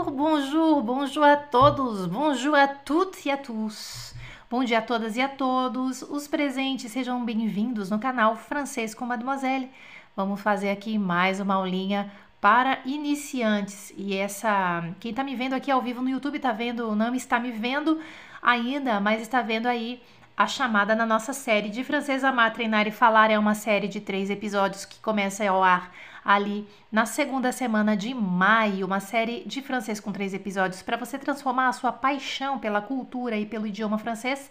Bonjour, bonjour, bonjour a todos, bonjour a toutes e a tous. Bom dia a todas e a todos. Os presentes sejam bem-vindos no canal Francês com Mademoiselle. Vamos fazer aqui mais uma aulinha para iniciantes. E essa, quem está me vendo aqui ao vivo no YouTube está vendo, não está me vendo ainda, mas está vendo aí a chamada na nossa série de francês Amar, Treinar e Falar. É uma série de três episódios que começa ao ar ali na segunda semana de maio, uma série de francês com três episódios para você transformar a sua paixão pela cultura e pelo idioma francês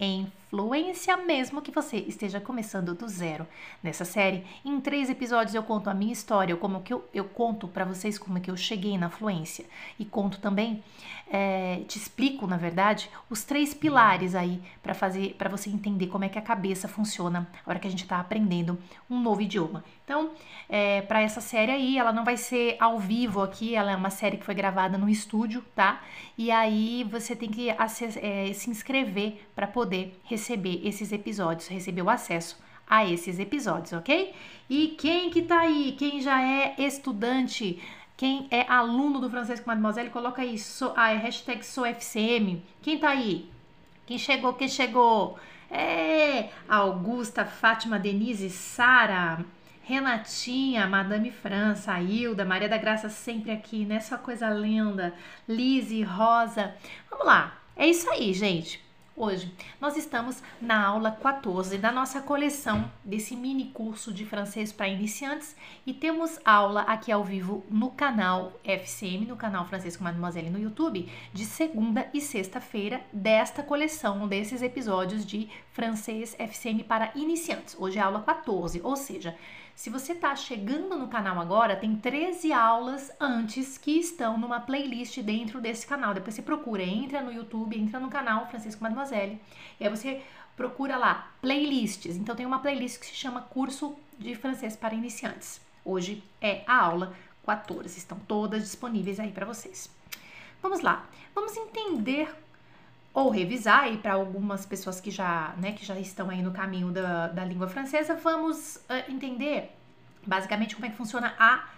em fluência, mesmo que você esteja começando do zero. Nessa série, em três episódios eu conto a minha história, como que eu, eu conto para vocês como é que eu cheguei na fluência e conto também, é, te explico na verdade os três pilares aí para fazer, para você entender como é que a cabeça funciona na hora que a gente está aprendendo um novo idioma. Então, é, para essa série aí, ela não vai ser ao vivo aqui, ela é uma série que foi gravada no estúdio, tá? E aí você tem que é, se inscrever para poder receber esses episódios, receber o acesso a esses episódios, ok? E quem que tá aí? Quem já é estudante? Quem é aluno do francês com Mademoiselle, coloca aí so, a hashtag SouFCM. Quem tá aí? Quem chegou? Quem chegou? É, Augusta, Fátima, Denise, Sara, Renatinha, Madame França, Hilda, Maria da Graça sempre aqui, né? Só coisa linda. Lise, Rosa. Vamos lá. É isso aí, gente. Hoje nós estamos na aula 14 da nossa coleção desse mini curso de francês para iniciantes e temos aula aqui ao vivo no canal FCM, no canal Francês com Mademoiselle no YouTube, de segunda e sexta-feira desta coleção, desses episódios de francês FCM para iniciantes. Hoje é a aula 14, ou seja, se você está chegando no canal agora, tem 13 aulas antes que estão numa playlist dentro desse canal. Depois você procura, entra no YouTube, entra no canal Francisco Mademoiselle, e aí você procura lá playlists. Então tem uma playlist que se chama Curso de Francês para Iniciantes. Hoje é a aula 14, estão todas disponíveis aí para vocês. Vamos lá, vamos entender ou revisar aí para algumas pessoas que já, né, que já estão aí no caminho da, da língua francesa, vamos uh, entender basicamente como é que funciona a,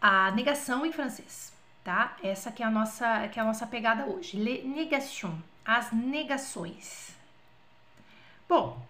a negação em francês, tá? Essa que é a nossa, que é a nossa pegada hoje. Le negation, as negações. Bom,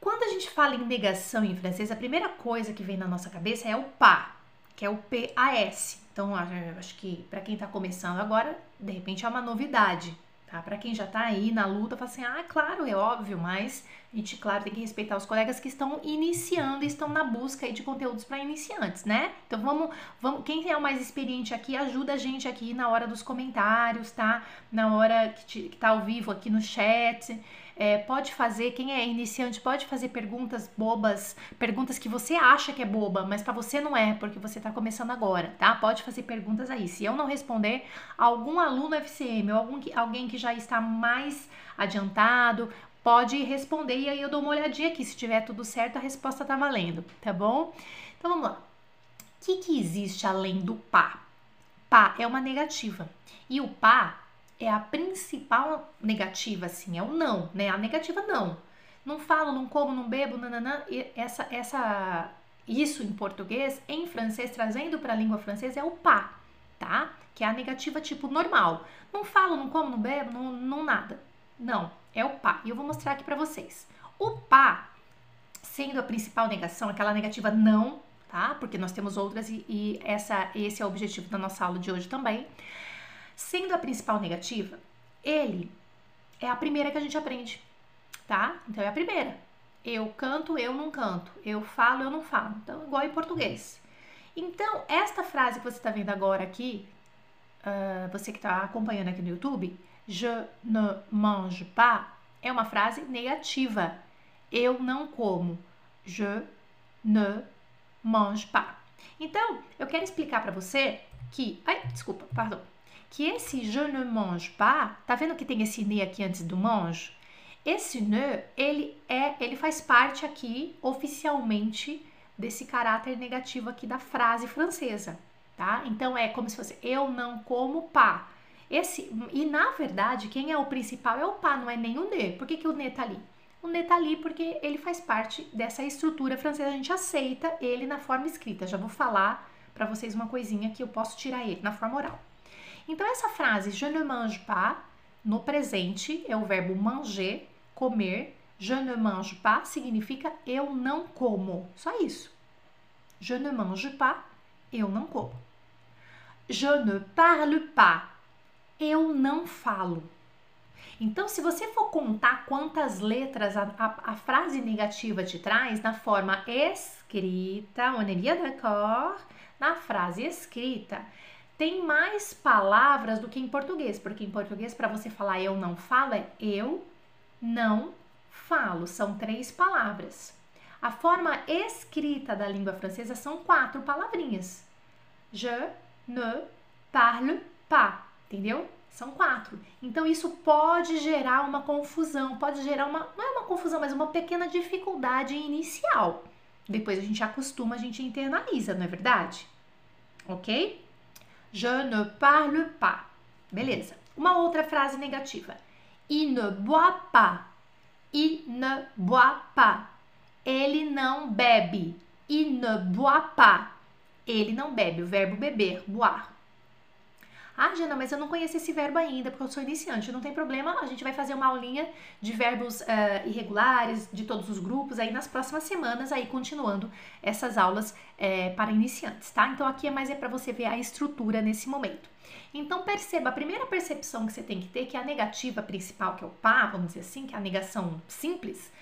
quando a gente fala em negação em francês, a primeira coisa que vem na nossa cabeça é o pas, que é o PAS. Então, acho que para quem está começando agora, de repente é uma novidade, tá? Para quem já está aí na luta, fala assim: "Ah, claro, é óbvio, mas a gente, claro, tem que respeitar os colegas que estão iniciando e estão na busca de conteúdos para iniciantes, né? Então, vamos, vamos, quem é o mais experiente aqui, ajuda a gente aqui na hora dos comentários, tá? Na hora que, te, que tá ao vivo aqui no chat. É, pode fazer, quem é iniciante, pode fazer perguntas bobas, perguntas que você acha que é boba, mas para você não é, porque você tá começando agora, tá? Pode fazer perguntas aí. Se eu não responder, algum aluno FCM ou algum, alguém que já está mais adiantado, pode responder e aí eu dou uma olhadinha aqui. Se tiver tudo certo, a resposta tá valendo, tá bom? Então vamos lá. O que, que existe além do pá? Pá é uma negativa. E o pá é a principal negativa, assim, é o não, né? A negativa não. Não falo, não como, não bebo, nananã. E essa, essa, isso em português, em francês, trazendo para a língua francesa, é o pá, tá? Que é a negativa tipo normal. Não falo, não como, não bebo, não, não nada. Não, é o pá. E eu vou mostrar aqui para vocês. O pá, sendo a principal negação, aquela negativa não, tá? Porque nós temos outras e, e essa, esse é o objetivo da nossa aula de hoje também. Sendo a principal negativa, ele é a primeira que a gente aprende, tá? Então é a primeira. Eu canto, eu não canto. Eu falo, eu não falo. Então, igual em português. Então, esta frase que você está vendo agora aqui, uh, você que está acompanhando aqui no YouTube, je ne mange pas, é uma frase negativa. Eu não como. Je ne mange pas. Então, eu quero explicar para você que. Ai, desculpa, perdão que esse je ne mange pas, tá vendo que tem esse ne aqui antes do mange? Esse ne, ele é, ele faz parte aqui oficialmente desse caráter negativo aqui da frase francesa, tá? Então é como se fosse eu não como pá. Esse, e na verdade, quem é o principal é o pá, não é nem o ne. Por que, que o ne tá ali? O ne tá ali porque ele faz parte dessa estrutura francesa, a gente aceita ele na forma escrita. Já vou falar para vocês uma coisinha que eu posso tirar ele na forma oral. Então, essa frase, je ne mange pas, no presente, é o verbo manger, comer. Je ne mange pas significa eu não como. Só isso. Je ne mange pas, eu não como. Je ne parle pas, eu não falo. Então, se você for contar quantas letras a, a, a frase negativa te traz na forma escrita, on est bien d'accord, na frase escrita, tem mais palavras do que em português, porque em português, para você falar eu não falo, é eu não falo. São três palavras. A forma escrita da língua francesa são quatro palavrinhas. Je ne parle pas, entendeu? São quatro. Então, isso pode gerar uma confusão, pode gerar uma. Não é uma confusão, mas uma pequena dificuldade inicial. Depois a gente acostuma, a gente internaliza, não é verdade? Ok? Je ne parle pas. Beleza. Uma outra frase negativa. Il ne boit pas. Il ne boit pas. Ele não bebe. Il ne boit pas. Ele não bebe. O verbo beber, boire. Ah, Jana, mas eu não conheço esse verbo ainda, porque eu sou iniciante. Não tem problema, a gente vai fazer uma aulinha de verbos uh, irregulares de todos os grupos aí nas próximas semanas, aí continuando essas aulas é, para iniciantes, tá? Então aqui é mais é para você ver a estrutura nesse momento. Então perceba, a primeira percepção que você tem que ter, que é a negativa principal, que é o pá, vamos dizer assim, que é a negação simples,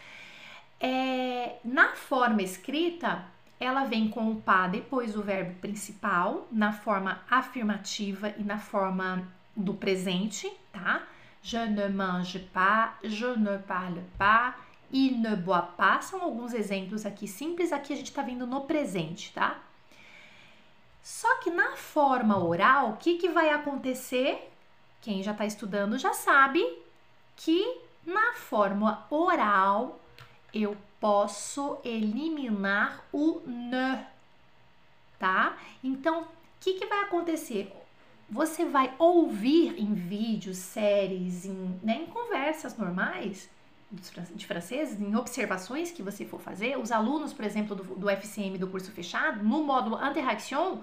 é, na forma escrita, ela vem com o pá depois do verbo principal, na forma afirmativa e na forma do presente, tá? Je ne mange pas, je ne parle pas, il ne boit pas. São alguns exemplos aqui simples, aqui a gente tá vendo no presente, tá? Só que na forma oral, o que, que vai acontecer? Quem já está estudando já sabe que na forma oral eu posso eliminar o ne, tá? Então, o que, que vai acontecer? Você vai ouvir em vídeos, séries, em, né, em conversas normais de franceses, em observações que você for fazer, os alunos, por exemplo, do, do FCM do curso fechado, no módulo Interaction,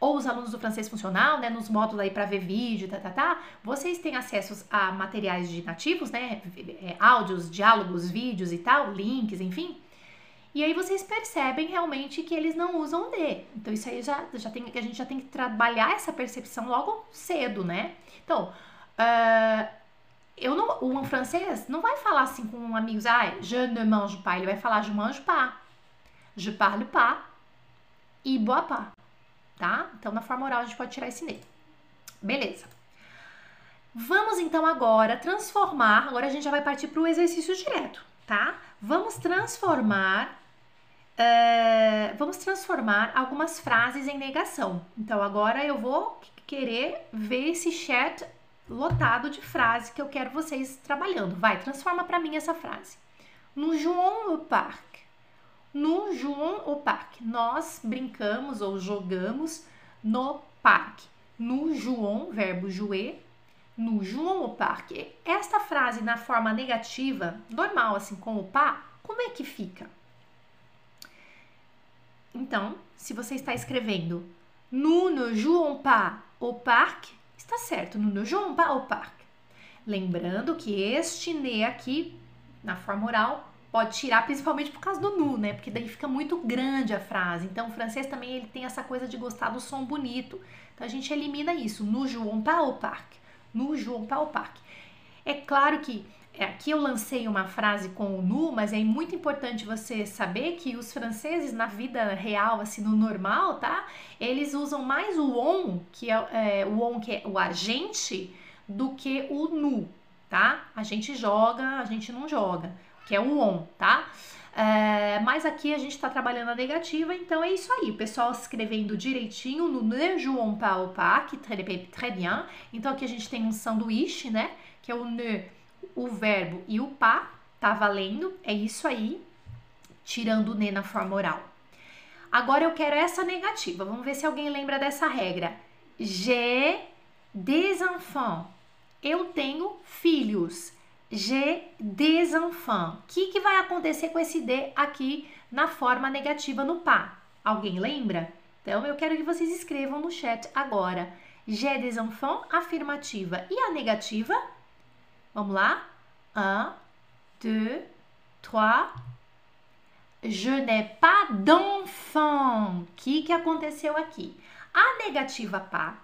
ou os alunos do francês funcional, né, nos módulos aí para ver vídeo, tá, tá, tá, vocês têm acesso a materiais de nativos, né, é, áudios, diálogos, vídeos e tal, links, enfim. E aí vocês percebem realmente que eles não usam de. Então isso aí já, já tem, a gente já tem que trabalhar essa percepção logo cedo, né? Então, uh, eu não, um francês não vai falar assim com amigos, ah, je ne mange pas, ele vai falar je mange pas, je parle pas e bois pas tá? Então, na forma oral, a gente pode tirar esse ne. Beleza. Vamos então agora transformar, agora a gente já vai partir para o exercício direto, tá? Vamos transformar, uh, vamos transformar algumas frases em negação. Então agora eu vou querer ver esse chat lotado de frases que eu quero vocês trabalhando. Vai, transforma para mim essa frase. Nous jouons au parc. Nous jouons au parc. Nós brincamos ou jogamos no parque. Nous jouons, verbo jouer. Nous jouons au parque. Esta frase na forma negativa, normal, assim, com o pá, como é que fica? Então, se você está escrevendo Nous ne jouons pas au parc, está certo. Nous ne jouons pas au parc. Lembrando que este ne aqui, na forma oral, pode tirar principalmente por causa do nu, né? Porque daí fica muito grande a frase. Então, o francês também ele tem essa coisa de gostar do som bonito. Então, a gente elimina isso. No João pas au parc. No João pas au parc. É claro que é, aqui eu lancei uma frase com o nu, mas é muito importante você saber que os franceses na vida real, assim, no normal, tá? Eles usam mais o on, que é, é o on que é o agente, do que o nu, tá? A gente joga, a gente não joga que é o on, tá? É, mas aqui a gente está trabalhando a negativa, então é isso aí. O pessoal escrevendo direitinho no ne jouons pas au parc, très, très bien. Então aqui a gente tem um sanduíche, né? Que é o ne, o verbo e o pas, tá valendo? É isso aí, tirando o ne na forma oral. Agora eu quero essa negativa. Vamos ver se alguém lembra dessa regra. J'ai des enfants. Eu tenho filhos. J'ai des enfants. O que, que vai acontecer com esse D aqui na forma negativa no pá? Alguém lembra? Então eu quero que vocês escrevam no chat agora. J'ai des enfants, afirmativa. E a negativa? Vamos lá? Un, deux, trois. Je n'ai pas d'enfant. O que, que aconteceu aqui? A negativa pas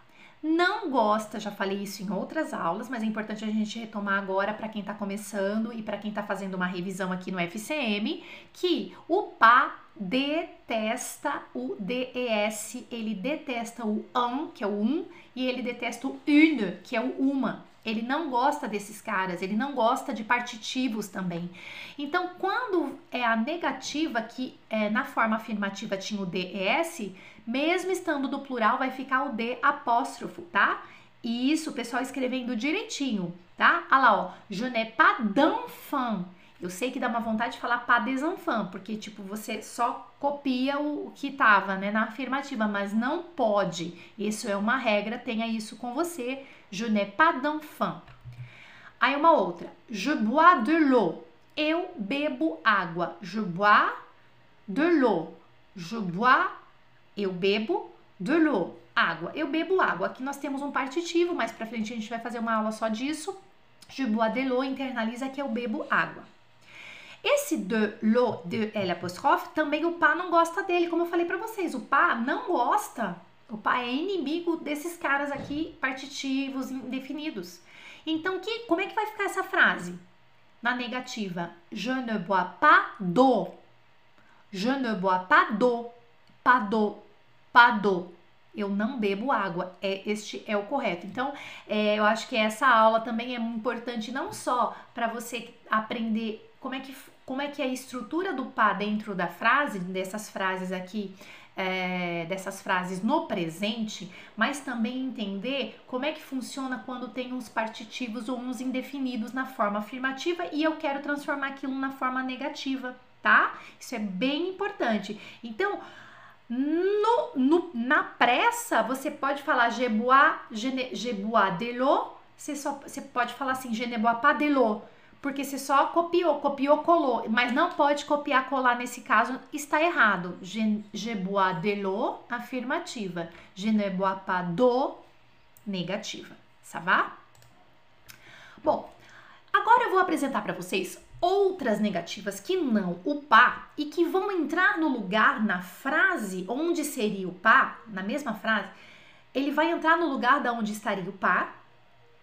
não gosta, já falei isso em outras aulas, mas é importante a gente retomar agora para quem está começando e para quem está fazendo uma revisão aqui no FCM, que o PA detesta o DES, ele detesta o AN, que é o um, e ele detesta o UNE, que é o uma. Ele não gosta desses caras, ele não gosta de partitivos também. Então, quando é a negativa, que é, na forma afirmativa tinha o DES, mesmo estando do plural, vai ficar o D apóstrofo, tá? E isso, pessoal escrevendo direitinho, tá? Olha lá, ó. Je n'ai pas d'enfant. Eu sei que dá uma vontade de falar pas des enfants, porque, tipo, você só copia o, o que tava, né, na afirmativa, mas não pode. Isso é uma regra, tenha isso com você. Je n'ai pas d'enfant. Aí uma outra. Je bois de l'eau. Eu bebo água. Je bois de l'eau. Je bois, eu bebo de l'eau. Água. Eu bebo água. Aqui nós temos um partitivo, mais pra frente a gente vai fazer uma aula só disso. Je bois de l'eau internaliza que eu bebo água. Esse de l'eau, de L apóstrofe, também o pá não gosta dele, como eu falei para vocês. O pá não gosta o pai é inimigo desses caras aqui, partitivos, indefinidos. Então, que, como é que vai ficar essa frase? Na negativa, je ne bois pas d'eau. Je ne bois pas d'eau. Pas d'eau. Pas d'eau. Eu não bebo água. É, este é o correto. Então, é, eu acho que essa aula também é importante não só para você aprender como é, que, como é que é a estrutura do pá dentro da frase, dessas frases aqui é, dessas frases no presente, mas também entender como é que funciona quando tem uns partitivos ou uns indefinidos na forma afirmativa e eu quero transformar aquilo na forma negativa, tá? Isso é bem importante. Então, no, no, na pressa, você pode falar je bois, je, je bois de l'eau, você, só, você pode falar assim, je ne bois pas de l'eau porque você só copiou, copiou, colou, mas não pode copiar, colar nesse caso, está errado. Je, bois de l'eau, afirmativa. Je ne bois pas d'eau, negativa. Va? Bom, agora eu vou apresentar para vocês outras negativas que não o pá e que vão entrar no lugar na frase onde seria o pá, na mesma frase, ele vai entrar no lugar da onde estaria o pá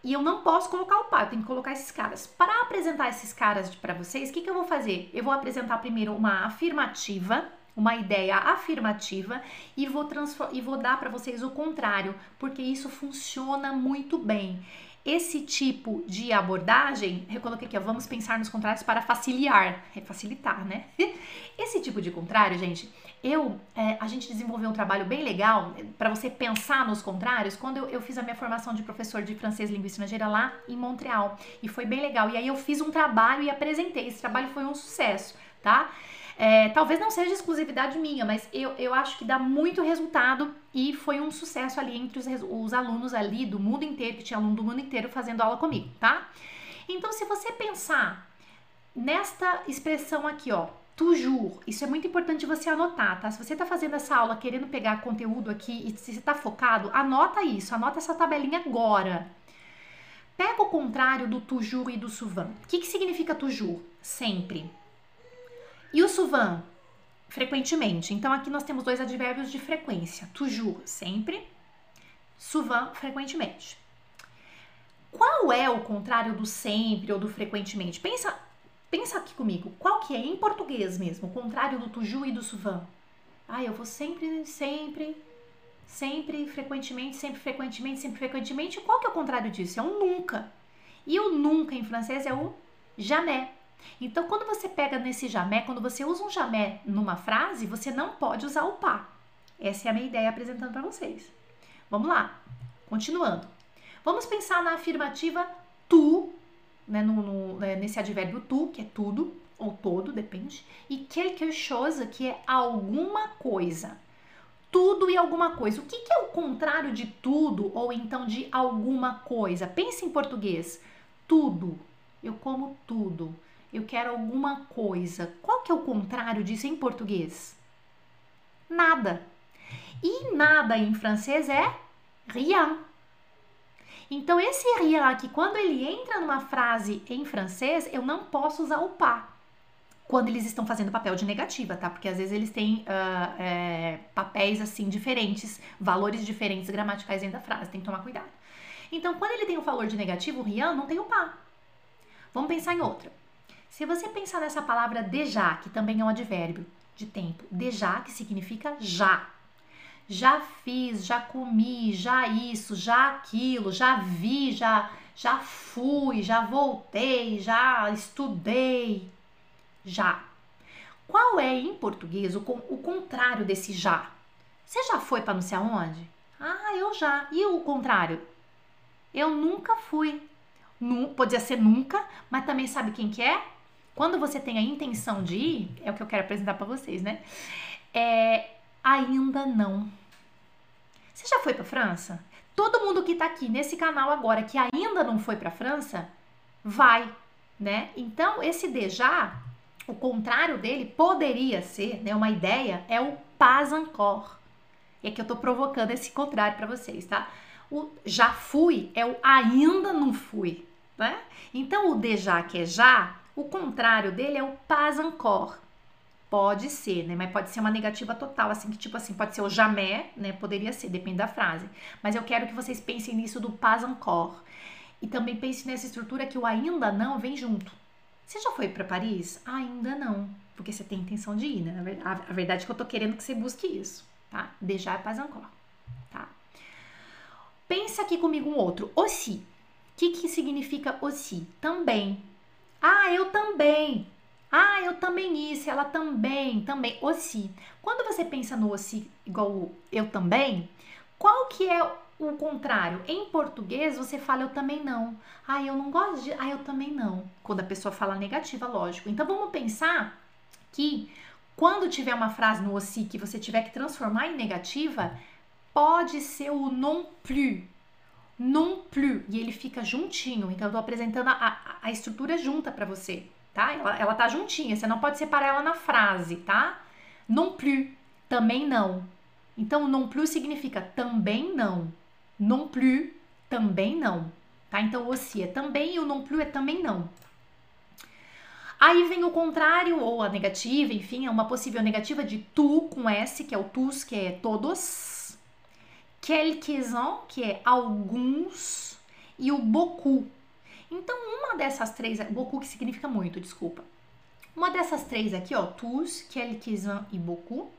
e eu não posso colocar o pai, eu tenho que colocar esses caras. Para apresentar esses caras para vocês, o que, que eu vou fazer? Eu vou apresentar primeiro uma afirmativa, uma ideia afirmativa e vou, e vou dar para vocês o contrário, porque isso funciona muito bem. Esse tipo de abordagem, eu coloquei aqui, ó, vamos pensar nos contrários para facilitar, é facilitar, né? Esse tipo de contrário, gente, eu, é, a gente desenvolveu um trabalho bem legal é, para você pensar nos contrários quando eu, eu, fiz a minha formação de professor de francês, língua estrangeira lá em Montreal e foi bem legal. E aí eu fiz um trabalho e apresentei. Esse trabalho foi um sucesso, tá? É, talvez não seja exclusividade minha, mas eu, eu acho que dá muito resultado e foi um sucesso ali entre os, os alunos ali do mundo inteiro, que tinha aluno do mundo inteiro fazendo aula comigo, tá? Então, se você pensar nesta expressão aqui, ó, toujours, isso é muito importante você anotar, tá? Se você tá fazendo essa aula querendo pegar conteúdo aqui e se você tá focado, anota isso, anota essa tabelinha agora. Pega o contrário do toujours e do souvent. O que, que significa toujours? Sempre. E o souvent? Frequentemente. Então aqui nós temos dois advérbios de frequência. Toujours, sempre. Souvent, frequentemente. Qual é o contrário do sempre ou do frequentemente? Pensa, pensa aqui comigo. Qual que é em português mesmo? O contrário do toujours e do souvent? Ah, eu vou sempre, sempre, sempre, frequentemente, sempre, frequentemente, sempre, frequentemente. Qual que é o contrário disso? É um nunca. E o nunca em francês é o jamais. Então, quando você pega nesse jamé, quando você usa um jamé numa frase, você não pode usar o pá. Essa é a minha ideia apresentando para vocês. Vamos lá, continuando. Vamos pensar na afirmativa tu, né, no, no, né, nesse advérbio tu, que é tudo, ou todo, depende, e quelque chose, que é alguma coisa. Tudo e alguma coisa. O que, que é o contrário de tudo ou então de alguma coisa? Pense em português. Tudo. Eu como tudo eu quero alguma coisa. Qual que é o contrário disso em português? Nada. E nada em francês é rien. Então, esse rien aqui, quando ele entra numa frase em francês, eu não posso usar o pas quando eles estão fazendo papel de negativa, tá? Porque às vezes eles têm uh, é, papéis assim diferentes, valores diferentes gramaticais dentro da frase, tem que tomar cuidado. Então, quando ele tem o valor de negativo, o rien não tem o pas. Vamos pensar em outra. Se você pensar nessa palavra déjà, que também é um advérbio de tempo, déjà, que significa já. Já fiz, já comi, já isso, já aquilo, já vi, já, já fui, já voltei, já estudei. Já. Qual é em português o, o contrário desse já? Você já foi para não sei aonde? Ah, eu já. E o contrário? Eu nunca fui. Nu, podia ser nunca, mas também sabe quem que é? Quando você tem a intenção de ir, é o que eu quero apresentar para vocês, né? É ainda não. Você já foi para França? Todo mundo que tá aqui nesse canal agora que ainda não foi para França, vai, né? Então, esse déjà, o contrário dele poderia ser, né, uma ideia, é o pas encore. É que eu tô provocando esse contrário para vocês, tá? O já fui é o ainda não fui, né? Então, o déjà, que é já, o contrário dele é o pas encore. Pode ser, né? Mas pode ser uma negativa total, assim, que tipo assim, pode ser o jamais, né? Poderia ser, depende da frase. Mas eu quero que vocês pensem nisso do pas encore. E também pense nessa estrutura que o ainda não vem junto. Você já foi para Paris? Ainda não, porque você tem intenção de ir, né? A verdade é que eu tô querendo que você busque isso, tá? Déjà pas encore, tá? Pensa aqui comigo um outro. Aussi. O que, que significa aussi? Também. Ah, eu também. Ah, eu também isso, ela também, também. Aussi. Quando você pensa no aussi igual eu também, qual que é o contrário? Em português você fala eu também não. Ah, eu não gosto de. Ah, eu também não. Quando a pessoa fala negativa, lógico. Então vamos pensar que quando tiver uma frase no aussi que você tiver que transformar em negativa, pode ser o non plus. Non plus. E ele fica juntinho. Então, eu tô apresentando a, a estrutura junta para você, tá? Ela, ela tá juntinha. Você não pode separar ela na frase, tá? Non plus. Também não. Então, non plus significa também não. Non plus, também não. Tá? Então, o se é também e o non plus é também não. Aí vem o contrário, ou a negativa, enfim, é uma possível negativa de tu com S, que é o tus, que é todos quelques-uns, que é alguns, e o beaucoup. Então, uma dessas três, beaucoup que significa muito, desculpa. Uma dessas três aqui, ó, tous, quelques-uns e beaucoup,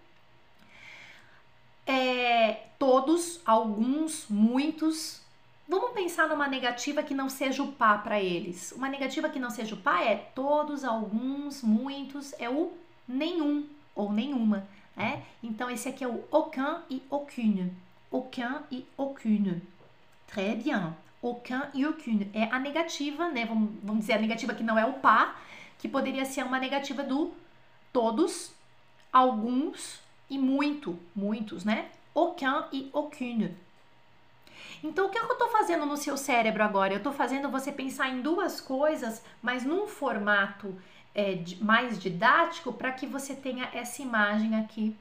é todos, alguns, muitos. Vamos pensar numa negativa que não seja o pá para eles. Uma negativa que não seja o pá é todos, alguns, muitos, é o nenhum ou nenhuma, né? Então esse aqui é o aucun e aucune aucun e aucune. Très bien. Aucun e aucune. É a negativa, né? Vamos, vamos dizer a negativa que não é o par, que poderia ser uma negativa do todos, alguns e muito, muitos, né? Aucun e aucune. Então, o que, é que eu estou fazendo no seu cérebro agora? Eu estou fazendo você pensar em duas coisas, mas num formato é, mais didático, para que você tenha essa imagem aqui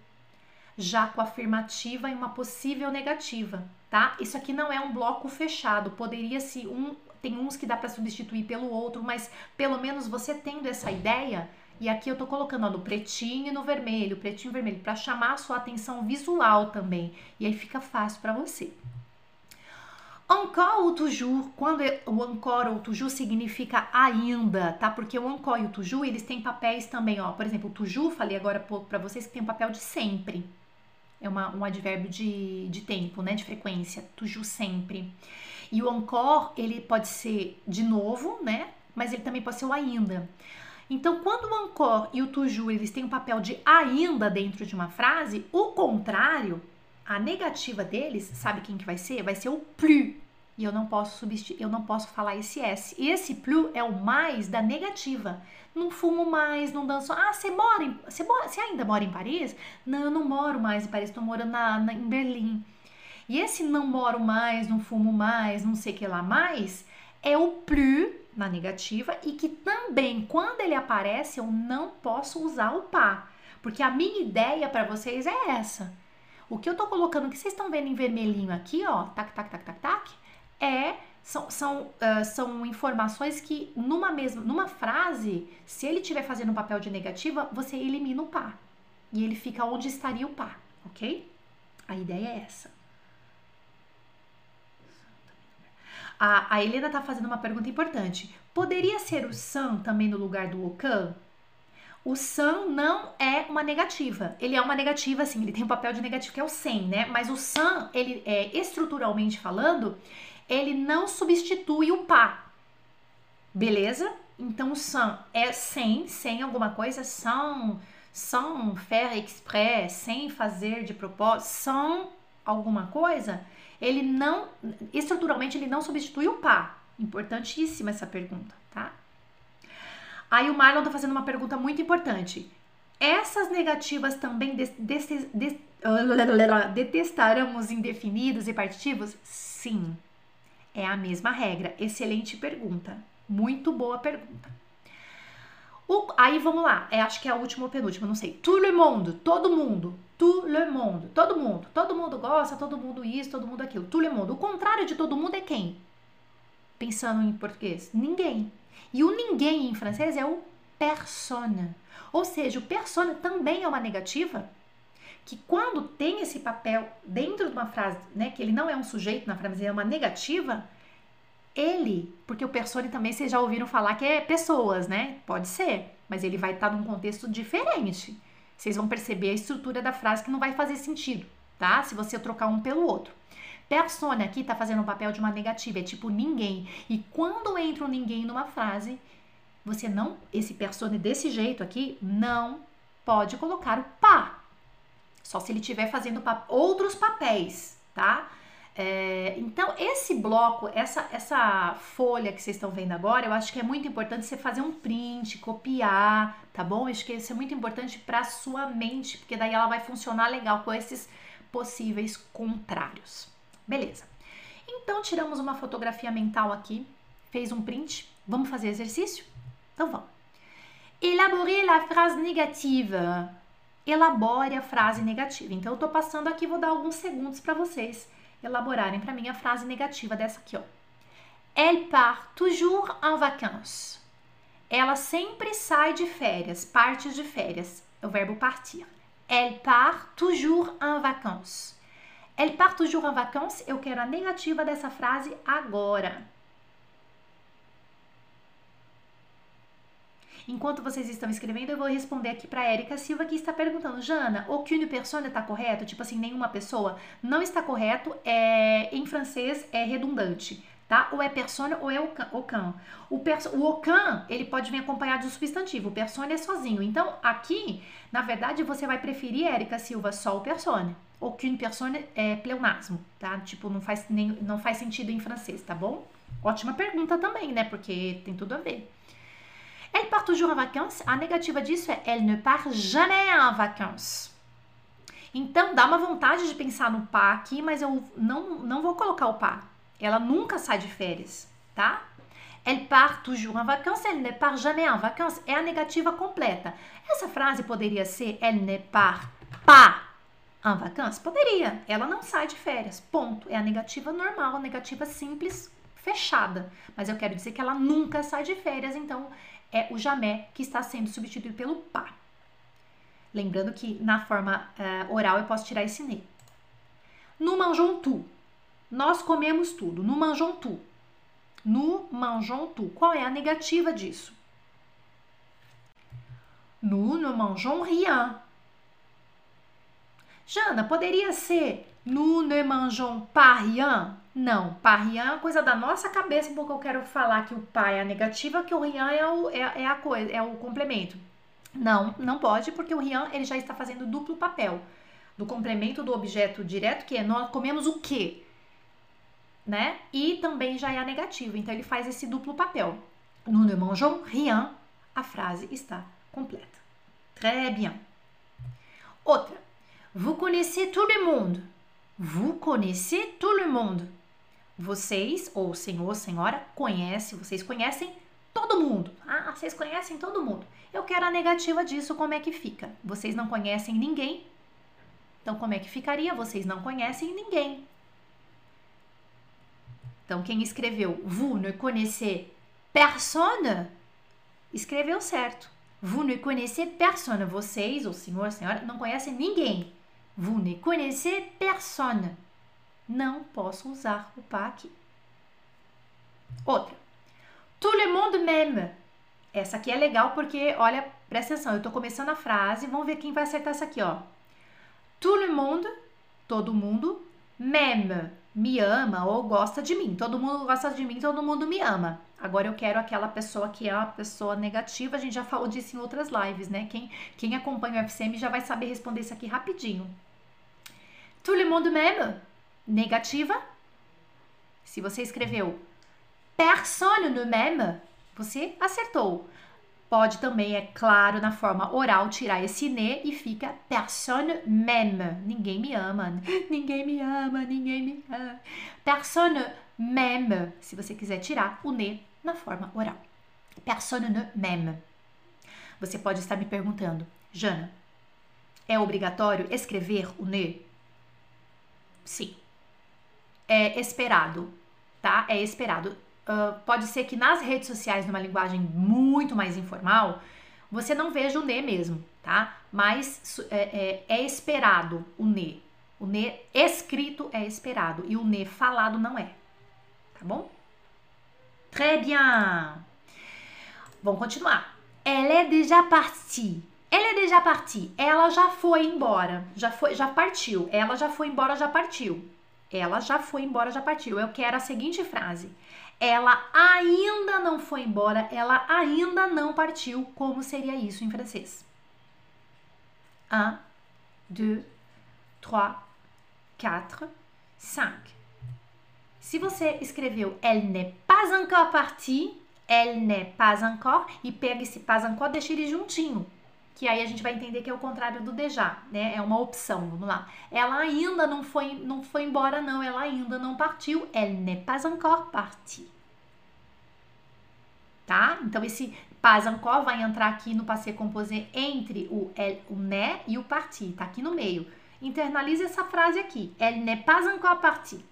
já com afirmativa e uma possível negativa, tá? Isso aqui não é um bloco fechado, poderia se um tem uns que dá para substituir pelo outro, mas pelo menos você tendo essa ideia, e aqui eu tô colocando ó, no pretinho e no vermelho, pretinho e vermelho, para chamar a sua atenção visual também, e aí fica fácil para você. Encore ou toujours, quando o encore ou toujours significa ainda, tá? Porque o encore e o toujours, eles têm papéis também, ó. Por exemplo, o toujours, falei agora pouco para vocês que tem um papel de sempre, é uma, um advérbio de, de tempo, né? De frequência. Toujours sempre. E o encore, ele pode ser de novo, né? Mas ele também pode ser o ainda. Então, quando o encore e o toujours eles têm um papel de ainda dentro de uma frase, o contrário, a negativa deles, sabe quem que vai ser? Vai ser o plus. E eu não posso substituir, eu não posso falar esse S. Esse plus é o mais da negativa não fumo mais, não danço. Ah, você mora em, você, mora, você ainda mora em Paris? Não, eu não moro mais em Paris, estou morando na, na, em Berlim. E esse não moro mais, não fumo mais, não sei o que lá mais, é o plus na negativa e que também quando ele aparece eu não posso usar o pá, porque a minha ideia para vocês é essa. O que eu tô colocando, que vocês estão vendo em vermelhinho aqui, ó, tac, tac, tac, tac, tac, é são, são, uh, são informações que numa mesma numa frase, se ele estiver fazendo um papel de negativa, você elimina o pá. E ele fica onde estaria o pá, ok? A ideia é essa. A, a Helena está fazendo uma pergunta importante. Poderia ser o san também no lugar do ocan? O san não é uma negativa. Ele é uma negativa, assim, ele tem um papel de negativo que é o sem, né? Mas o san, ele é estruturalmente falando, ele não substitui o pá. Beleza? Então o san é sem, sem alguma coisa, são, sans faire exprès, sem fazer de propósito, são alguma coisa ele não, estruturalmente, ele não substitui o pá. Importantíssima essa pergunta, tá? Aí o Marlon tá fazendo uma pergunta muito importante. Essas negativas também des, detestarão os indefinidos e partitivos? Sim. É a mesma regra. Excelente pergunta. Muito boa pergunta. O, aí vamos lá, é, acho que é a última ou penúltima, não sei. Tout le monde, todo mundo. Tout le monde, todo mundo. Todo mundo gosta, todo mundo isso, todo mundo aquilo. Tout le monde. O contrário de todo mundo é quem? Pensando em português, ninguém. E o ninguém em francês é o persona. Ou seja, o persona também é uma negativa que quando tem esse papel dentro de uma frase, né, que ele não é um sujeito na frase, é uma negativa, ele, porque o persone também vocês já ouviram falar que é pessoas, né? Pode ser, mas ele vai estar num contexto diferente. Vocês vão perceber a estrutura da frase que não vai fazer sentido, tá? Se você trocar um pelo outro. Persone aqui tá fazendo o papel de uma negativa, é tipo ninguém. E quando entra um ninguém numa frase, você não, esse persone desse jeito aqui, não pode colocar o pá. Só se ele estiver fazendo outros papéis, tá? É, então, esse bloco, essa, essa folha que vocês estão vendo agora, eu acho que é muito importante você fazer um print, copiar, tá bom? Eu acho que isso é muito importante para sua mente, porque daí ela vai funcionar legal com esses possíveis contrários. Beleza. Então, tiramos uma fotografia mental aqui, fez um print. Vamos fazer exercício? Então, vamos. Elaborer la phrase négative. Elabore a frase negativa. Então, eu tô passando aqui, vou dar alguns segundos para vocês elaborarem para mim a frase negativa dessa aqui, ó. Elle part toujours en vacances. Ela sempre sai de férias, parte de férias. É o verbo partir. Elle part toujours en vacances. Elle part toujours en vacances. Eu quero a negativa dessa frase agora. Enquanto vocês estão escrevendo, eu vou responder aqui para Érica Silva que está perguntando: Jana, aucune personne está correto? Tipo assim, nenhuma pessoa? Não está correto. É, em francês é redundante. Tá? Ou é persona ou é o can. O, perso, o ocan, ele pode vir acompanhado de substantivo. O persona é sozinho. Então, aqui, na verdade, você vai preferir, Érica Silva, só o persona. Aucune personne é pleonasmo, tá? Tipo, não faz, nem, não faz sentido em francês, tá bom? Ótima pergunta também, né? Porque tem tudo a ver. Elle part toujours en vacances. A negativa disso é elle ne part jamais en vacances. Então, dá uma vontade de pensar no pá aqui, mas eu não, não vou colocar o pá. Ela nunca sai de férias, tá? Elle part toujours en vacances, elle ne part jamais en vacances. É a negativa completa. Essa frase poderia ser elle ne part pas en vacances? Poderia. Ela não sai de férias. Ponto. É a negativa normal, a negativa simples, fechada. Mas eu quero dizer que ela nunca sai de férias, então é o jamé que está sendo substituído pelo pá. Lembrando que na forma uh, oral eu posso tirar esse ne. No mangeons tout. Nós comemos tudo. No mangeons tout. No mangeons tout. Qual é a negativa disso? Nous ne mangeons rien. Jana, poderia ser nous ne mangeons pas rien? Não, par rien é coisa da nossa cabeça, porque eu quero falar que o pai é a negativa, que o rien é, o, é, é a coisa, é o complemento. Não, não pode, porque o rien ele já está fazendo duplo papel. Do complemento do objeto direto, que é nós comemos o quê? Né? E também já é a negativa, então ele faz esse duplo papel. Nous ne mangeons rien, a frase está completa. Très bien. Outra. Vous connaissez tout le monde. Vous connaissez tout le monde. Vocês, ou senhor, senhora, conhece, vocês conhecem todo mundo. Ah, vocês conhecem todo mundo. Eu quero a negativa disso, como é que fica? Vocês não conhecem ninguém? Então, como é que ficaria? Vocês não conhecem ninguém. Então, quem escreveu Vous ne connaissez personne, escreveu certo. Vous ne connaissez personne. Vocês, o senhor, senhora, não conhecem ninguém. Vous ne connaissez personne. Não posso usar o aqui. Outra. Tout le monde m'aime. Essa aqui é legal porque, olha, presta atenção, eu tô começando a frase, vamos ver quem vai acertar essa aqui, ó. Tout le monde, todo mundo, m'aime, me ama ou gosta de mim. Todo mundo gosta de mim, todo mundo me ama. Agora eu quero aquela pessoa que é uma pessoa negativa. A gente já falou disso em outras lives, né? Quem, quem acompanha o FCM já vai saber responder isso aqui rapidinho. Tout le monde m'aime. Negativa. Se você escreveu personne ne m'aime, você acertou. Pode também, é claro, na forma oral, tirar esse ne e fica personne m'aime. Ninguém me ama. Ninguém me ama, ninguém me ama. Personne m'aime. Se você quiser tirar o ne na forma oral. Personne ne m'aime. Você pode estar me perguntando, Jana, é obrigatório escrever o ne? Sim. É esperado, tá? É esperado. Uh, pode ser que nas redes sociais, numa linguagem muito mais informal, você não veja o ne mesmo, tá? Mas é, é, é esperado o ne. O ne escrito é esperado e o ne falado não é. Tá bom? Très bien. Vamos continuar. Elle est déjà partie. Elle est déjà partie. Ela já foi embora. Já foi, já partiu. Ela já foi embora, já partiu. Ela já foi embora, já partiu. Eu quero a seguinte frase. Ela ainda não foi embora, ela ainda não partiu. Como seria isso em francês? Un, deux, trois, quatre, cinq. Se você escreveu Elle n'est pas encore partie, Elle n'est pas encore, e pega esse pas encore, deixa ele juntinho que aí a gente vai entender que é o contrário do déjà, né? É uma opção, vamos lá. Ela ainda não foi, não foi embora, não. Ela ainda não partiu. Elle n'est pas encore partie. Tá? Então, esse pas encore vai entrar aqui no passé composé entre o elle, o né e o parti. Tá aqui no meio. Internalize essa frase aqui. Elle n'est pas encore partie.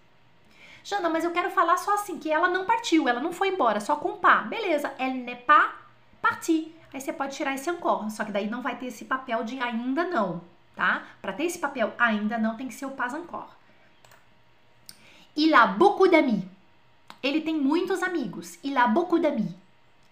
Jana, mas eu quero falar só assim, que ela não partiu, ela não foi embora, só com pá. Beleza, elle n'est pas partie. Aí você pode tirar esse encore, só que daí não vai ter esse papel de ainda não, tá? Para ter esse papel ainda não tem que ser o pas encore. Il a beaucoup d'amis. Ele tem muitos amigos. Il a beaucoup d'amis.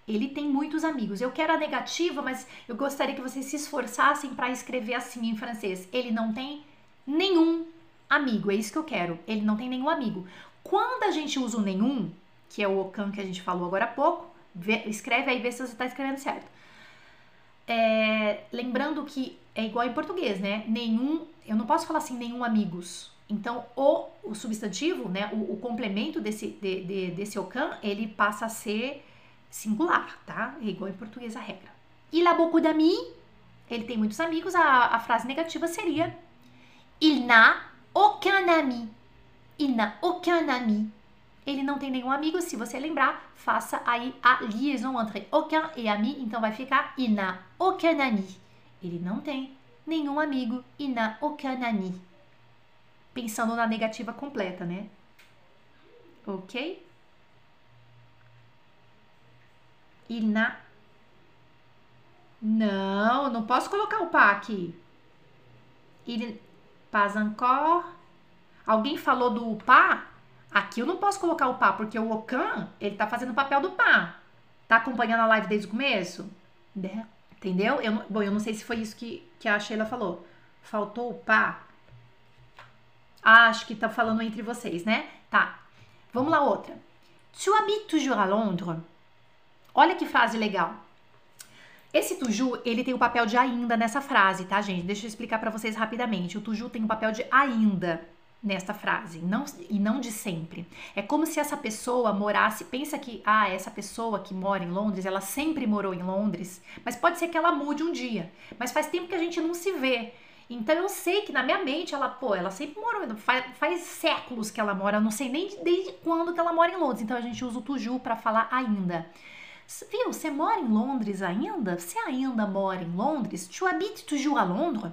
Ele tem muitos amigos. Eu quero a negativa, mas eu gostaria que vocês se esforçassem para escrever assim em francês. Ele não tem nenhum amigo. É isso que eu quero. Ele não tem nenhum amigo. Quando a gente usa o nenhum, que é o ocan que a gente falou agora há pouco, vê, escreve aí, vê se você está escrevendo certo. É, lembrando que é igual em português, né? Nenhum, eu não posso falar assim, nenhum amigos. Então, o, o substantivo, né, o, o complemento desse, de, de, desse ocan, ele passa a ser singular, tá? É igual em português a regra. Il a beaucoup d'amis, ele tem muitos amigos, a, a frase negativa seria Il n'a aucun ami. Il n'a aucun ami. Ele não tem nenhum amigo. Se você lembrar, faça aí a liaison entre aucun e ami. Então vai ficar il n'a aucun ami. Ele não tem nenhum amigo. Il n'a aucun ami. Pensando na negativa completa, né? Ok? Il n'a. Não, não posso colocar o pá aqui. Il pas encore. Alguém falou do pá? Aqui eu não posso colocar o pá, porque o Okan, ele tá fazendo o papel do pá. Tá acompanhando a live desde o começo? Né? Entendeu? Eu, bom, eu não sei se foi isso que, que a Sheila falou. Faltou o pá? Ah, acho que tá falando entre vocês, né? Tá. Vamos lá, outra. Tu habites toujours à Londres? Olha que frase legal. Esse tuju, ele tem o papel de ainda nessa frase, tá, gente? Deixa eu explicar para vocês rapidamente. O tuju tem o papel de ainda nesta frase, não, e não de sempre. É como se essa pessoa morasse, pensa que, ah, essa pessoa que mora em Londres, ela sempre morou em Londres, mas pode ser que ela mude um dia, mas faz tempo que a gente não se vê. Então eu sei que na minha mente ela, pô, ela sempre morou, faz, faz séculos que ela mora, eu não sei nem desde quando que ela mora em Londres. Então a gente usa o tuju para falar ainda. Viu, você mora em Londres ainda? Você ainda mora em Londres? Tu habites toujours à Londres?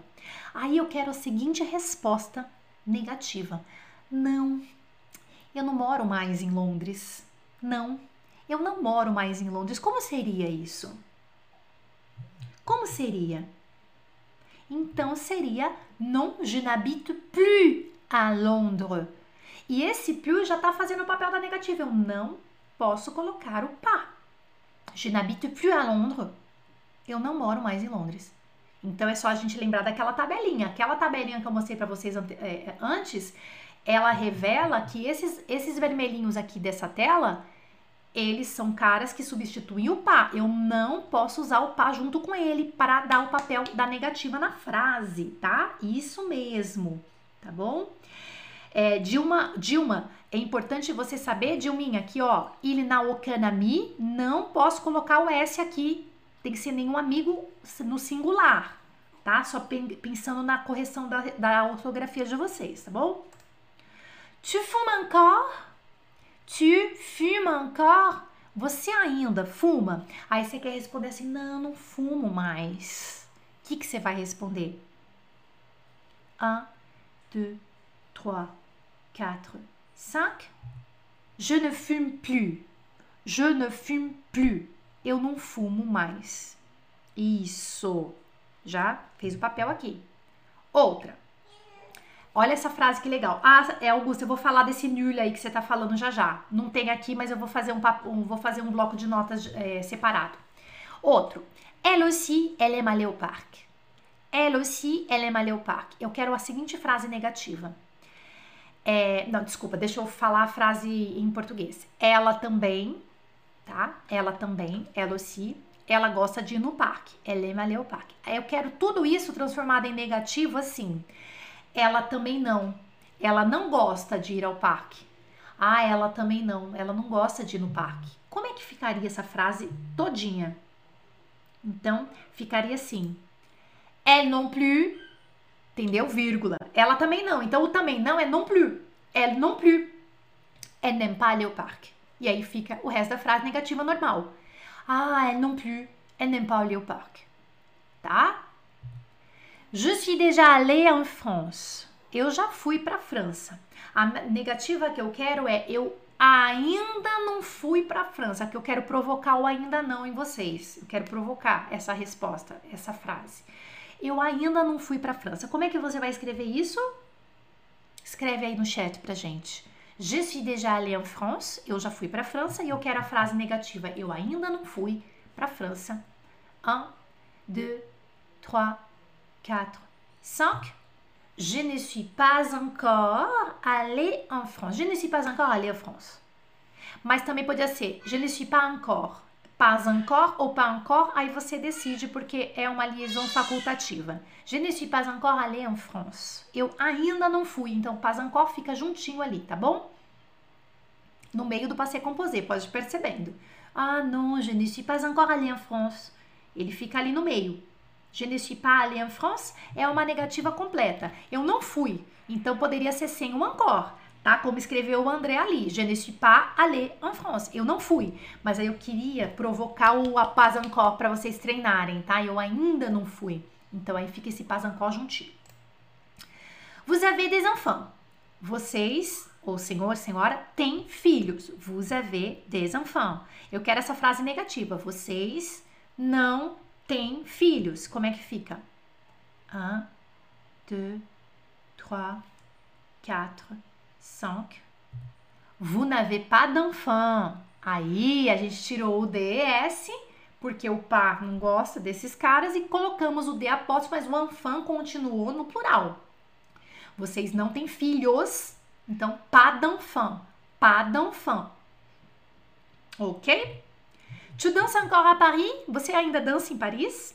Aí eu quero a seguinte resposta negativa. Não, eu não moro mais em Londres. Não, eu não moro mais em Londres. Como seria isso? Como seria? Então seria non, je n'habite plus à Londres. E esse plus já está fazendo o papel da negativa. Eu não posso colocar o pas. Je n'habite plus à Londres. Eu não moro mais em Londres. Então é só a gente lembrar daquela tabelinha. Aquela tabelinha que eu mostrei para vocês é, antes, ela revela que esses, esses vermelhinhos aqui dessa tela, eles são caras que substituem o pá. Eu não posso usar o pá junto com ele para dar o papel da negativa na frase, tá? Isso mesmo, tá bom? É, Dilma, Dilma, é importante você saber, Dilminha, aqui ó, ele na não posso colocar o S aqui. Tem que ser nenhum amigo no singular, tá? Só pensando na correção da, da ortografia de vocês, tá bom? Tu fumes encore? Tu fumes encore? Você ainda fuma? Aí você quer responder assim: não, não fumo mais. O que, que você vai responder? Un, deux, trois, quatre, cinq. Je ne fume plus. Je ne fume plus. Eu não fumo mais. Isso. Já fez o papel aqui. Outra. Olha essa frase que legal. Ah, é Augusto, eu vou falar desse nul aí que você tá falando já já. Não tem aqui, mas eu vou fazer um, um vou fazer um bloco de notas é, separado. Outro. Elle aussi, elle aime aller au parc. Elle aussi, elle aime aller au parc. Eu quero a seguinte frase negativa. É, não, desculpa, deixa eu falar a frase em português. Ela também, tá? Ela também, ela aussi, ela gosta de ir no parque. Elle aime aller au parc. Eu quero tudo isso transformado em negativo assim ela também não. Ela não gosta de ir ao parque. Ah, ela também não. Ela não gosta de ir no parque. Como é que ficaria essa frase todinha? Então, ficaria assim. Elle non plus. Entendeu? Vírgula. Ela também não. Então, o também não é non plus. Elle non plus. Elle n'aime pas aller au parc. E aí fica o resto da frase negativa normal. Ah, elle non plus. Elle n'aime pas aller au parc. Tá? Je suis déjà allée en France. Eu já fui para a França. A negativa que eu quero é eu ainda não fui para a França, que eu quero provocar o ainda não em vocês. Eu quero provocar essa resposta, essa frase. Eu ainda não fui para a França. Como é que você vai escrever isso? Escreve aí no chat pra gente. Je suis déjà allée en France. Eu já fui para a França e eu quero a frase negativa. Eu ainda não fui para a França. Un, deux, trois, 4, 5. Je ne suis pas encore allé en France. Je ne suis pas encore allé en France. Mas também podia ser je ne suis pas encore. Pas encore ou pas encore, aí você decide porque é uma liaison facultativa. Je ne suis pas encore allé en France. Eu ainda não fui, então pas encore fica juntinho ali, tá bom? No meio do passé composé, pode ir percebendo. Ah, non, je ne suis pas encore allé en France. Ele fica ali no meio. Je ne suis pas allé en France é uma negativa completa. Eu não fui. Então poderia ser sem o encore, tá? Como escreveu o André ali. Je ne suis pas allé en France. Eu não fui. Mas aí eu queria provocar o a pas encore para vocês treinarem, tá? Eu ainda não fui. Então aí fica esse pas encore juntinho. Vous avez des enfants. Vocês, ou senhor, senhora, têm filhos. Vous avez des enfants. Eu quero essa frase negativa. Vocês não tem filhos. Como é que fica? Un, deux, trois, quatre, cinq. Vous n'avez pas d'enfant. Aí a gente tirou o DS, porque o par não gosta desses caras, e colocamos o D apóstolo, mas o enfant continuou no plural. Vocês não têm filhos, então. Pas d'enfant. Ok? Tu danses encore à Paris? Você ainda dança em Paris?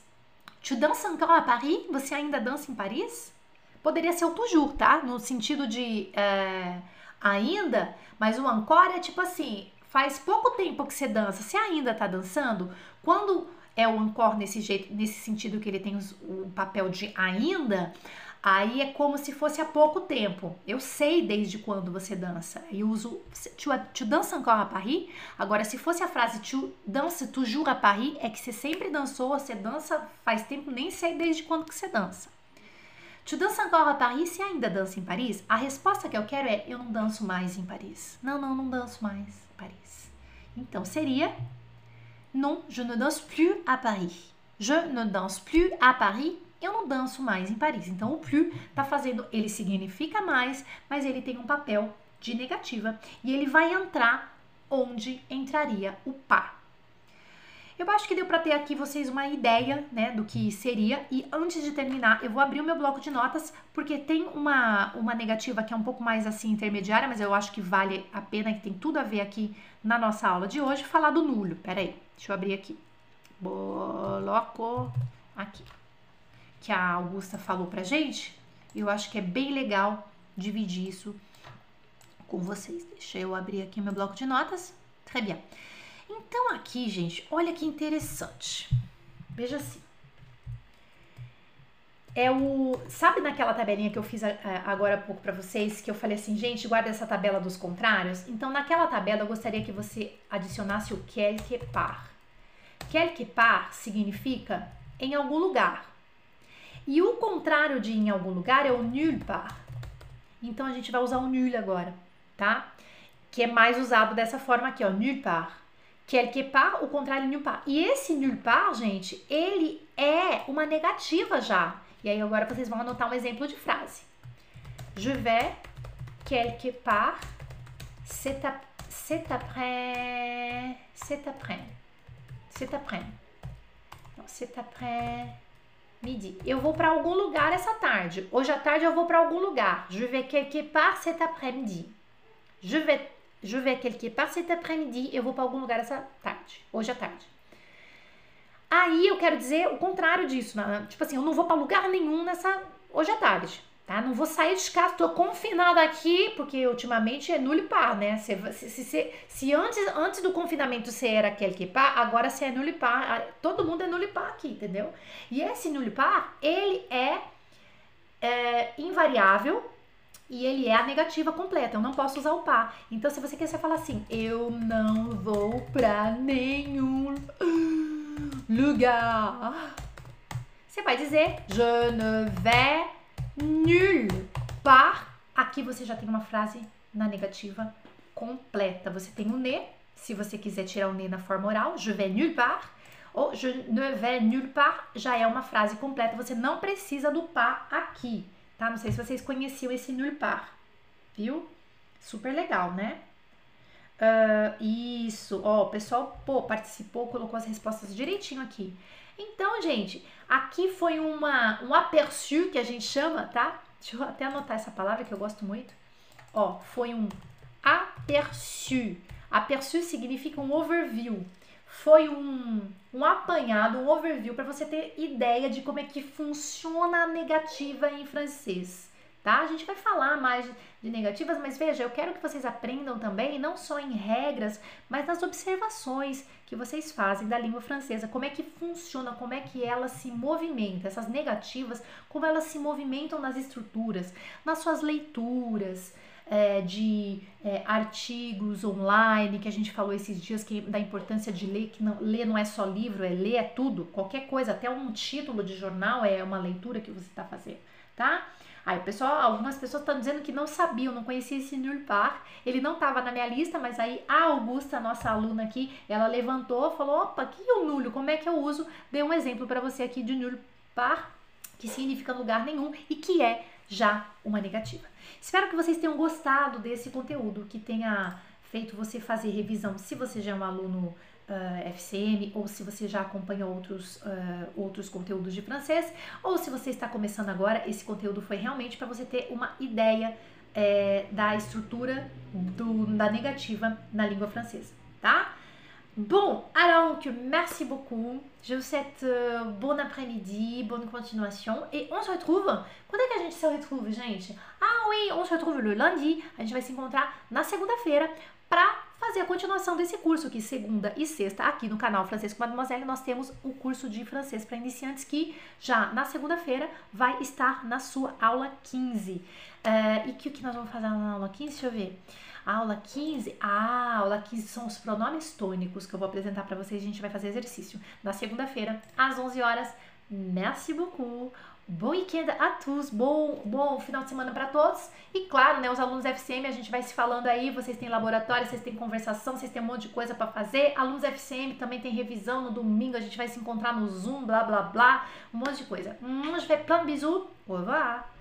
Tu danses encore à Paris? Você ainda dança em Paris? Poderia ser o toujours, tá? No sentido de é, ainda, mas o encore é tipo assim, faz pouco tempo que você dança, você ainda tá dançando? Quando é o encore nesse jeito, nesse sentido que ele tem o papel de ainda, aí é como se fosse há pouco tempo. Eu sei desde quando você dança. Eu uso tu, tu danses encore à Paris. Agora, se fosse a frase tu danses toujours à Paris, é que você sempre dançou, você dança faz tempo, nem sei desde quando que você dança. Tu danses encore à Paris se ainda dança em Paris? A resposta que eu quero é eu não danço mais em Paris. Não, não, não danço mais em Paris. Então seria Non, je ne danse plus à Paris. Je ne danse plus à Paris. Eu não danço mais em Paris. Então, o plus tá fazendo, ele significa mais, mas ele tem um papel de negativa e ele vai entrar onde entraria o par. Eu acho que deu para ter aqui vocês uma ideia, né, do que seria. E antes de terminar, eu vou abrir o meu bloco de notas, porque tem uma, uma negativa que é um pouco mais assim intermediária, mas eu acho que vale a pena, que tem tudo a ver aqui na nossa aula de hoje, falar do nulo. Pera aí, deixa eu abrir aqui. Bloco aqui. Que a Augusta falou pra gente. Eu acho que é bem legal dividir isso com vocês. Deixa eu abrir aqui meu bloco de notas. Très bien. Então aqui, gente, olha que interessante. Veja assim. É o. Sabe naquela tabelinha que eu fiz agora há pouco para vocês, que eu falei assim, gente, guarda essa tabela dos contrários? Então, naquela tabela, eu gostaria que você adicionasse o quelque part. Quelque part significa em algum lugar. E o contrário de em algum lugar é o nulle part. Então, a gente vai usar o nul agora, tá? Que é mais usado dessa forma aqui, ó, nulle part quelque part, o contrário nulle part. E esse nulle part, gente, ele é uma negativa já. E aí agora vocês vão anotar um exemplo de frase. Je vais quelque part cet après cet après cet après cet après midi. Eu vou para algum lugar essa tarde. Hoje à tarde eu vou para algum lugar. Je vais quelque part cet après-midi. Je vais Je vais quelque part cet après-midi. Eu vou para algum lugar essa tarde, hoje à tarde. Aí eu quero dizer o contrário disso, né? tipo assim, eu não vou para lugar nenhum nessa hoje à tarde, tá? Não vou sair de casa, tô confinada aqui, porque ultimamente é nulle par, né? Se, se, se, se, antes, antes do confinamento você era quelque part, agora você é nulle par, todo mundo é nulle par aqui, entendeu? E esse nulle par, ele é, é invariável, e ele é a negativa completa. Eu não posso usar o par. Então, se você quiser falar assim, eu não vou pra nenhum lugar, você vai dizer je ne vais nulle part. Aqui você já tem uma frase na negativa completa. Você tem o ne. Se você quiser tirar o ne na forma oral, je vais nulle part. Ou je ne vais nulle part já é uma frase completa. Você não precisa do par aqui tá? Não sei se vocês conheciam esse Nulpar, viu? Super legal, né? Uh, isso, ó, o pessoal pô, participou, colocou as respostas direitinho aqui. Então, gente, aqui foi uma, um aperçu que a gente chama, tá? Deixa eu até anotar essa palavra que eu gosto muito. Ó, foi um aperçu. Aperçu significa um overview foi um, um apanhado, um overview para você ter ideia de como é que funciona a negativa em francês. Tá? A gente vai falar mais de negativas, mas veja, eu quero que vocês aprendam também, não só em regras, mas nas observações que vocês fazem da língua francesa, como é que funciona, como é que ela se movimenta, essas negativas, como elas se movimentam nas estruturas, nas suas leituras, é, de é, artigos online, que a gente falou esses dias que, da importância de ler, que não, ler não é só livro, é ler é tudo, qualquer coisa, até um título de jornal é uma leitura que você está fazendo, tá? Aí, pessoal, algumas pessoas estão dizendo que não sabiam, não conhecia esse Nulpar. Ele não estava na minha lista, mas aí a Augusta, nossa aluna aqui, ela levantou, falou: opa, que é o nulo? Como é que eu uso? Dei um exemplo para você aqui de Nulpar, que significa lugar nenhum e que é já uma negativa. Espero que vocês tenham gostado desse conteúdo, que tenha feito você fazer revisão se você já é um aluno uh, ah, FCM ou se você já acompanha outros, uh, outros conteúdos de francês ou se você está começando agora, esse conteúdo foi realmente para você ter uma ideia é, da estrutura do, da negativa na língua francesa, tá? Bon, alors que merci beaucoup. Je vous souhaite euh, bon après-midi, bonne continuation. Et on se retrouve. Quando é que a gente se retrouve, gente? Ah, oui, on se retrouve le lundi. A gente vai se encontrar na segunda-feira para fazer a continuação desse curso, que segunda e sexta, aqui no canal Francês com Mademoiselle, nós temos o curso de francês para iniciantes, que já na segunda-feira vai estar na sua aula 15. Uh, e que o que nós vamos fazer na aula 15? Deixa eu ver. A aula 15, a aula 15 são os pronomes tônicos que eu vou apresentar para vocês. A gente vai fazer exercício na segunda-feira, às 11 horas. Merci beaucoup. Bom weekend a tous, bom, bom final de semana para todos. E claro, né, os alunos FCM, a gente vai se falando aí, vocês têm laboratório, vocês têm conversação, vocês têm um monte de coisa para fazer. Alunos FCM também tem revisão no domingo, a gente vai se encontrar no Zoom, blá blá blá, um monte de coisa. Um, je fais plein de bisous. Au revoir.